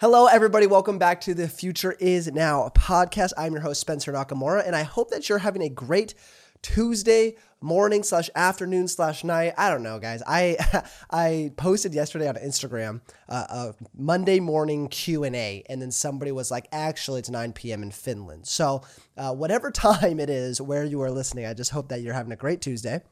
Hello, everybody. Welcome back to the Future Is Now podcast. I'm your host, Spencer Nakamura, and I hope that you're having a great Tuesday morning slash afternoon slash night. I don't know, guys. I I posted yesterday on Instagram uh, a Monday morning Q and A, and then somebody was like, "Actually, it's 9 p.m. in Finland." So, uh, whatever time it is where you are listening, I just hope that you're having a great Tuesday.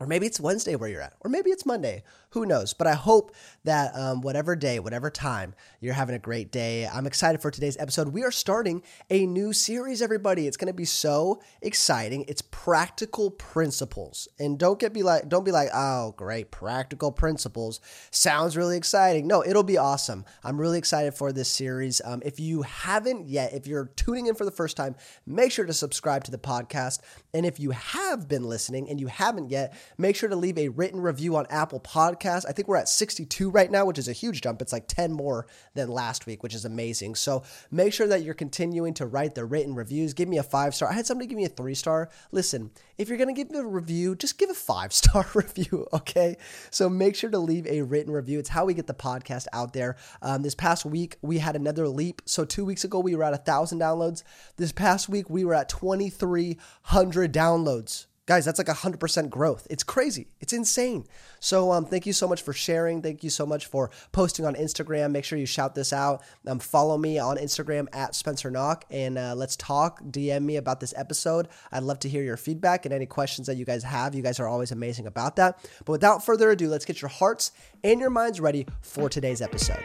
Or maybe it's Wednesday where you're at, or maybe it's Monday. Who knows? But I hope that um, whatever day, whatever time, you're having a great day. I'm excited for today's episode. We are starting a new series, everybody. It's going to be so exciting. It's practical principles, and don't get be like, don't be like, oh, great, practical principles sounds really exciting. No, it'll be awesome. I'm really excited for this series. Um, if you haven't yet, if you're tuning in for the first time, make sure to subscribe to the podcast. And if you have been listening and you haven't yet, make sure to leave a written review on Apple Podcasts. I think we're at 62 right now, which is a huge jump. It's like 10 more than last week, which is amazing. So make sure that you're continuing to write the written reviews. Give me a five star. I had somebody give me a three star. Listen, if you're going to give me a review, just give a five star review, okay? So make sure to leave a written review. It's how we get the podcast out there. Um, this past week, we had another leap. So two weeks ago, we were at a thousand downloads. This past week, we were at 2,300 downloads. Guys, that's like 100% growth. It's crazy. It's insane. So, um, thank you so much for sharing. Thank you so much for posting on Instagram. Make sure you shout this out. Um, follow me on Instagram at Spencer Nak and uh, let's talk. DM me about this episode. I'd love to hear your feedback and any questions that you guys have. You guys are always amazing about that. But without further ado, let's get your hearts and your minds ready for today's episode.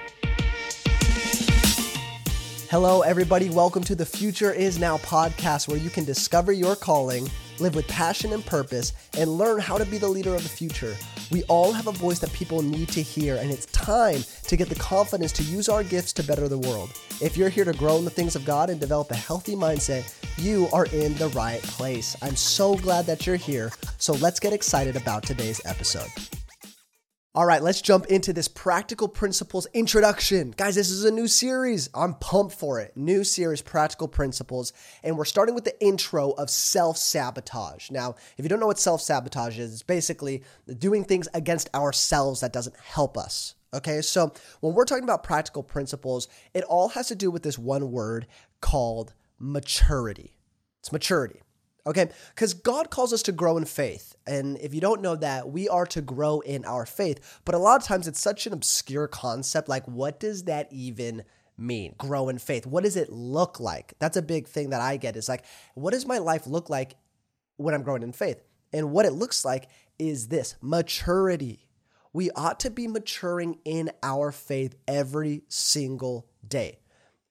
Hello, everybody. Welcome to the Future Is Now podcast, where you can discover your calling, live with passion and purpose, and learn how to be the leader of the future. We all have a voice that people need to hear, and it's time to get the confidence to use our gifts to better the world. If you're here to grow in the things of God and develop a healthy mindset, you are in the right place. I'm so glad that you're here. So let's get excited about today's episode. All right, let's jump into this practical principles introduction. Guys, this is a new series. I'm pumped for it. New series, Practical Principles. And we're starting with the intro of self sabotage. Now, if you don't know what self sabotage is, it's basically doing things against ourselves that doesn't help us. Okay, so when we're talking about practical principles, it all has to do with this one word called maturity. It's maturity. Okay, because God calls us to grow in faith. And if you don't know that, we are to grow in our faith. But a lot of times it's such an obscure concept. Like, what does that even mean? Grow in faith. What does it look like? That's a big thing that I get is like, what does my life look like when I'm growing in faith? And what it looks like is this maturity. We ought to be maturing in our faith every single day.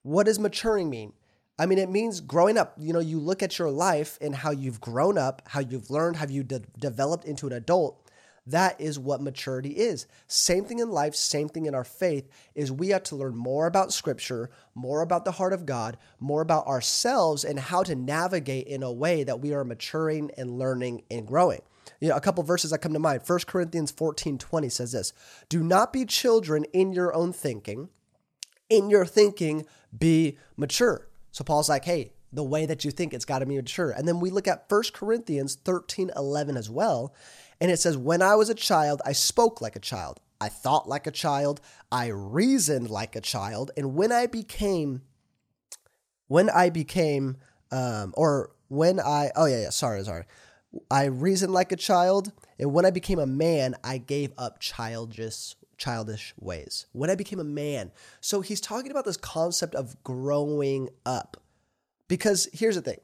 What does maturing mean? I mean, it means growing up. You know, you look at your life and how you've grown up, how you've learned, how you de- developed into an adult. That is what maturity is. Same thing in life, same thing in our faith is we have to learn more about scripture, more about the heart of God, more about ourselves and how to navigate in a way that we are maturing and learning and growing. You know, a couple verses that come to mind. 1 Corinthians 14, 20 says this Do not be children in your own thinking. In your thinking, be mature. So Paul's like, hey, the way that you think it's got to be mature. And then we look at 1 Corinthians 13 11 as well. And it says, When I was a child, I spoke like a child. I thought like a child. I reasoned like a child. And when I became, when I became, um, or when I, oh yeah, yeah, sorry, sorry. I reasoned like a child. And when I became a man, I gave up childish childish ways. When I became a man. So he's talking about this concept of growing up. Because here's the thing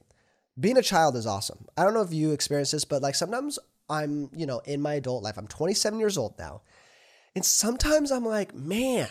being a child is awesome. I don't know if you experience this, but like sometimes I'm, you know, in my adult life, I'm 27 years old now. And sometimes I'm like, man,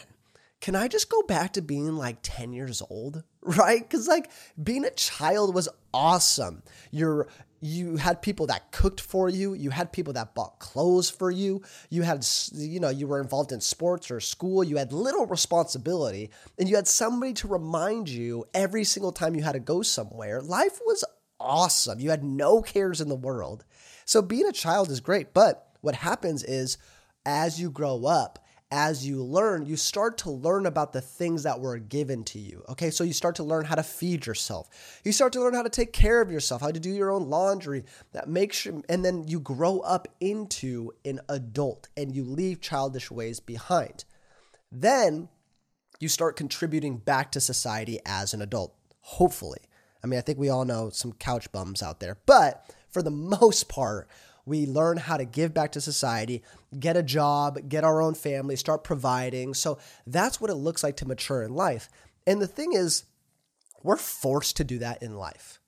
can I just go back to being like 10 years old? Right? Because like being a child was awesome. You're you had people that cooked for you you had people that bought clothes for you you had you know you were involved in sports or school you had little responsibility and you had somebody to remind you every single time you had to go somewhere life was awesome. You had no cares in the world. So being a child is great but what happens is as you grow up as you learn, you start to learn about the things that were given to you. Okay, so you start to learn how to feed yourself. You start to learn how to take care of yourself, how to do your own laundry. That makes sure, and then you grow up into an adult and you leave childish ways behind. Then you start contributing back to society as an adult. Hopefully. I mean, I think we all know some couch bums out there, but for the most part, we learn how to give back to society, get a job, get our own family, start providing. So that's what it looks like to mature in life. And the thing is, we're forced to do that in life.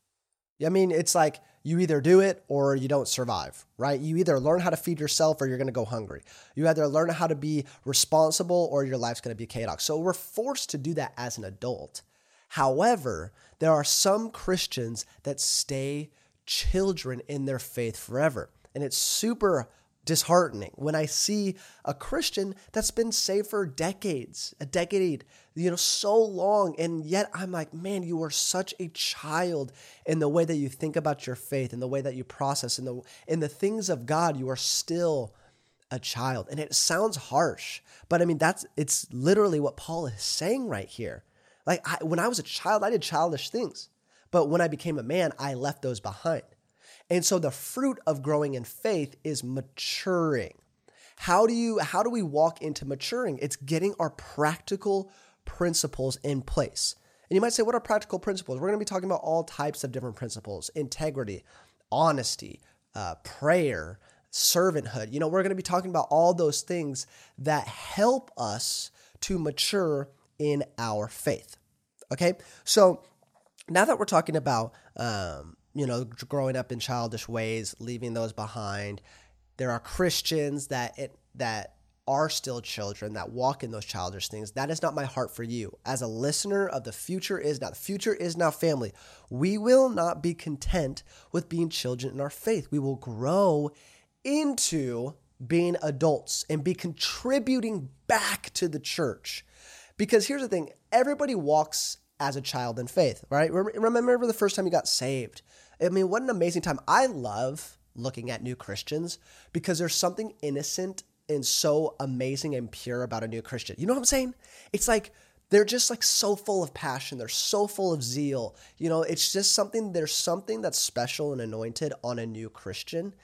I mean, it's like you either do it or you don't survive, right? You either learn how to feed yourself or you're going to go hungry. You either learn how to be responsible or your life's going to be chaotic. So we're forced to do that as an adult. However, there are some Christians that stay children in their faith forever. And it's super disheartening when I see a Christian that's been saved for decades, a decade, you know, so long. And yet I'm like, man, you are such a child in the way that you think about your faith, in the way that you process, in the in the things of God, you are still a child. And it sounds harsh, but I mean that's it's literally what Paul is saying right here. Like I, when I was a child, I did childish things. But when I became a man, I left those behind. And so the fruit of growing in faith is maturing. How do you how do we walk into maturing? It's getting our practical principles in place. And you might say, what are practical principles? We're going to be talking about all types of different principles integrity, honesty, uh, prayer, servanthood. You know, we're going to be talking about all those things that help us to mature in our faith. Okay. So now that we're talking about um, you know, growing up in childish ways, leaving those behind. There are Christians that it, that are still children that walk in those childish things. That is not my heart for you. As a listener of the future is now, the future is now family. We will not be content with being children in our faith. We will grow into being adults and be contributing back to the church. Because here's the thing everybody walks as a child in faith, right? Remember the first time you got saved. I mean, what an amazing time. I love looking at new Christians because there's something innocent and so amazing and pure about a new Christian. You know what I'm saying? It's like they're just like so full of passion. They're so full of zeal. You know, it's just something, there's something that's special and anointed on a new Christian.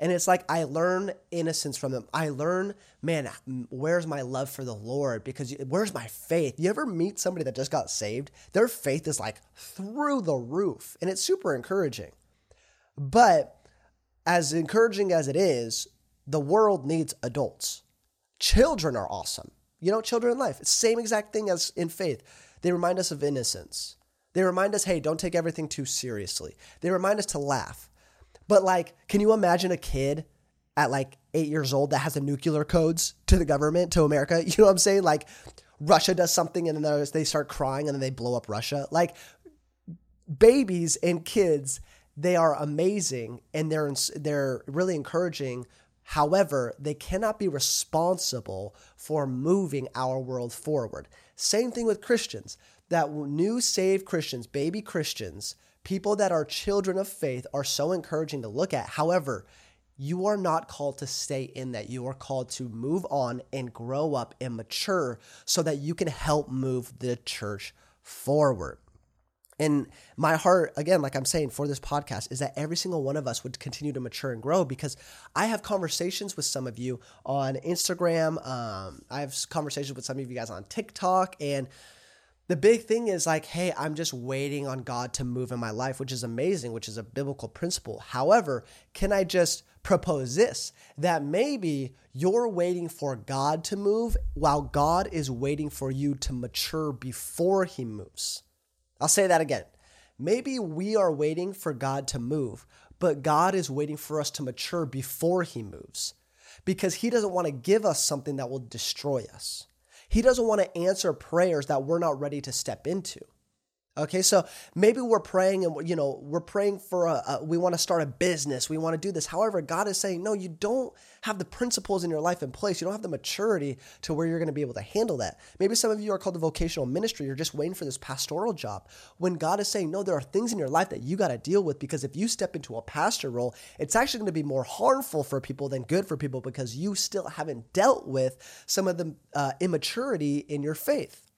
And it's like I learn innocence from them. I learn, man, where's my love for the Lord? Because where's my faith? You ever meet somebody that just got saved? Their faith is like through the roof, and it's super encouraging. But as encouraging as it is, the world needs adults. Children are awesome. You know, children in life, same exact thing as in faith. They remind us of innocence. They remind us, hey, don't take everything too seriously. They remind us to laugh. But like, can you imagine a kid at like eight years old that has the nuclear codes to the government, to America? You know what I'm saying? Like, Russia does something and then they start crying and then they blow up Russia. Like, babies and kids, they are amazing and they're they're really encouraging. However, they cannot be responsible for moving our world forward. Same thing with Christians. That new saved Christians, baby Christians, people that are children of faith are so encouraging to look at. However, you are not called to stay in that. You are called to move on and grow up and mature so that you can help move the church forward. And my heart, again, like I'm saying for this podcast, is that every single one of us would continue to mature and grow because I have conversations with some of you on Instagram. Um, I have conversations with some of you guys on TikTok. And the big thing is like, hey, I'm just waiting on God to move in my life, which is amazing, which is a biblical principle. However, can I just propose this that maybe you're waiting for God to move while God is waiting for you to mature before he moves? I'll say that again. Maybe we are waiting for God to move, but God is waiting for us to mature before he moves because he doesn't want to give us something that will destroy us. He doesn't want to answer prayers that we're not ready to step into. Okay, so maybe we're praying and you know we're praying for a, a we want to start a business, we want to do this. However, God is saying no, you don't have the principles in your life in place. You don't have the maturity to where you're going to be able to handle that. Maybe some of you are called to vocational ministry. You're just waiting for this pastoral job. When God is saying no, there are things in your life that you got to deal with because if you step into a pastor role, it's actually going to be more harmful for people than good for people because you still haven't dealt with some of the uh, immaturity in your faith.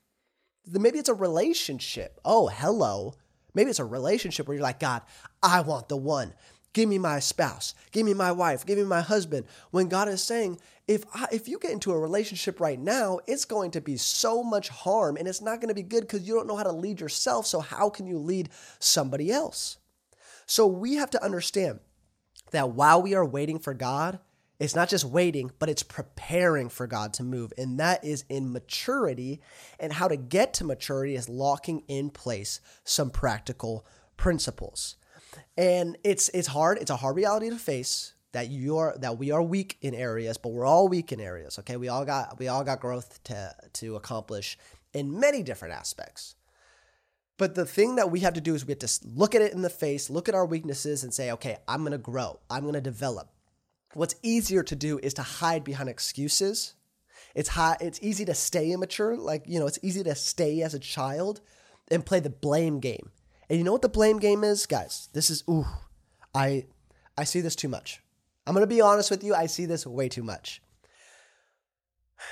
Maybe it's a relationship. Oh, hello. Maybe it's a relationship where you're like, God, I want the one. Give me my spouse. Give me my wife. Give me my husband. When God is saying, if I, if you get into a relationship right now, it's going to be so much harm and it's not going to be good because you don't know how to lead yourself. So how can you lead somebody else? So we have to understand that while we are waiting for God, it's not just waiting, but it's preparing for God to move. And that is in maturity. And how to get to maturity is locking in place some practical principles. And it's it's hard, it's a hard reality to face that you're that we are weak in areas, but we're all weak in areas. Okay. We all got we all got growth to to accomplish in many different aspects. But the thing that we have to do is we have to look at it in the face, look at our weaknesses, and say, okay, I'm going to grow. I'm going to develop. What's easier to do is to hide behind excuses. It's high, it's easy to stay immature, like you know, it's easy to stay as a child and play the blame game. And you know what the blame game is, guys? This is ooh, I I see this too much. I'm gonna be honest with you, I see this way too much.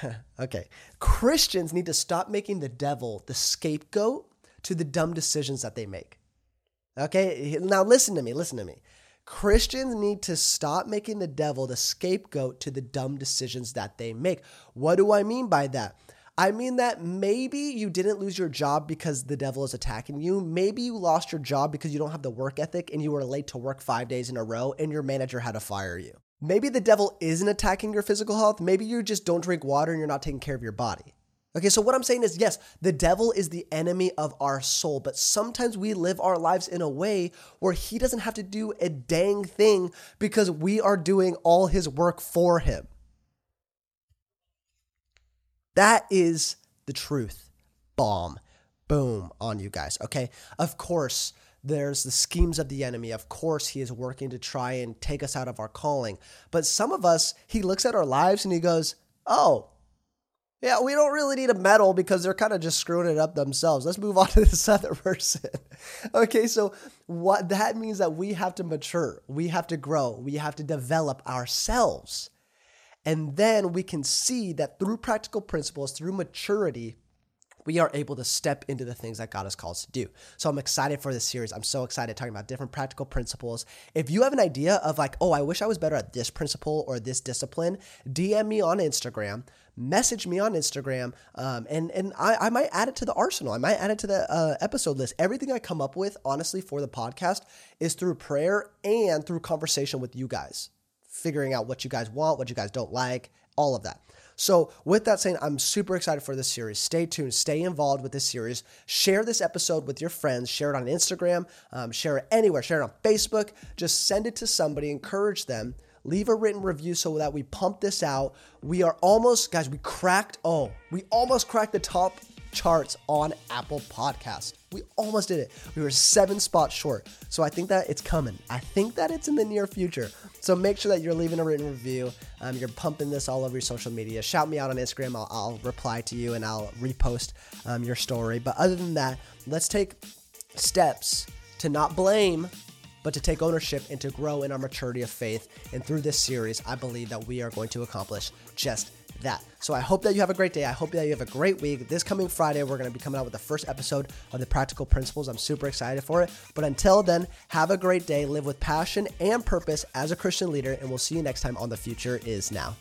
okay, Christians need to stop making the devil the scapegoat to the dumb decisions that they make. Okay, now listen to me, listen to me. Christians need to stop making the devil the scapegoat to the dumb decisions that they make. What do I mean by that? I mean that maybe you didn't lose your job because the devil is attacking you. Maybe you lost your job because you don't have the work ethic and you were late to work five days in a row and your manager had to fire you. Maybe the devil isn't attacking your physical health. Maybe you just don't drink water and you're not taking care of your body. Okay, so what I'm saying is yes, the devil is the enemy of our soul, but sometimes we live our lives in a way where he doesn't have to do a dang thing because we are doing all his work for him. That is the truth. Bomb. Boom on you guys. Okay, of course. There's the schemes of the enemy. Of course, he is working to try and take us out of our calling. But some of us, he looks at our lives and he goes, Oh, yeah, we don't really need a medal because they're kind of just screwing it up themselves. Let's move on to this other person. okay, so what that means that we have to mature, we have to grow, we have to develop ourselves. And then we can see that through practical principles, through maturity, we are able to step into the things that God has called us to do. So I'm excited for this series. I'm so excited talking about different practical principles. If you have an idea of like, oh, I wish I was better at this principle or this discipline, DM me on Instagram, message me on Instagram, um, and and I, I might add it to the arsenal. I might add it to the uh, episode list. Everything I come up with, honestly, for the podcast is through prayer and through conversation with you guys, figuring out what you guys want, what you guys don't like, all of that. So, with that saying, I'm super excited for this series. Stay tuned, stay involved with this series. Share this episode with your friends, share it on Instagram, um, share it anywhere, share it on Facebook. Just send it to somebody, encourage them. Leave a written review so that we pump this out. We are almost, guys, we cracked, oh, we almost cracked the top charts on Apple Podcast. We almost did it. We were seven spots short. So I think that it's coming. I think that it's in the near future. So make sure that you're leaving a written review. Um, you're pumping this all over your social media. Shout me out on Instagram. I'll, I'll reply to you and I'll repost um, your story. But other than that, let's take steps to not blame but to take ownership and to grow in our maturity of faith. And through this series, I believe that we are going to accomplish just that. So I hope that you have a great day. I hope that you have a great week. This coming Friday, we're going to be coming out with the first episode of the Practical Principles. I'm super excited for it. But until then, have a great day. Live with passion and purpose as a Christian leader, and we'll see you next time on The Future Is Now.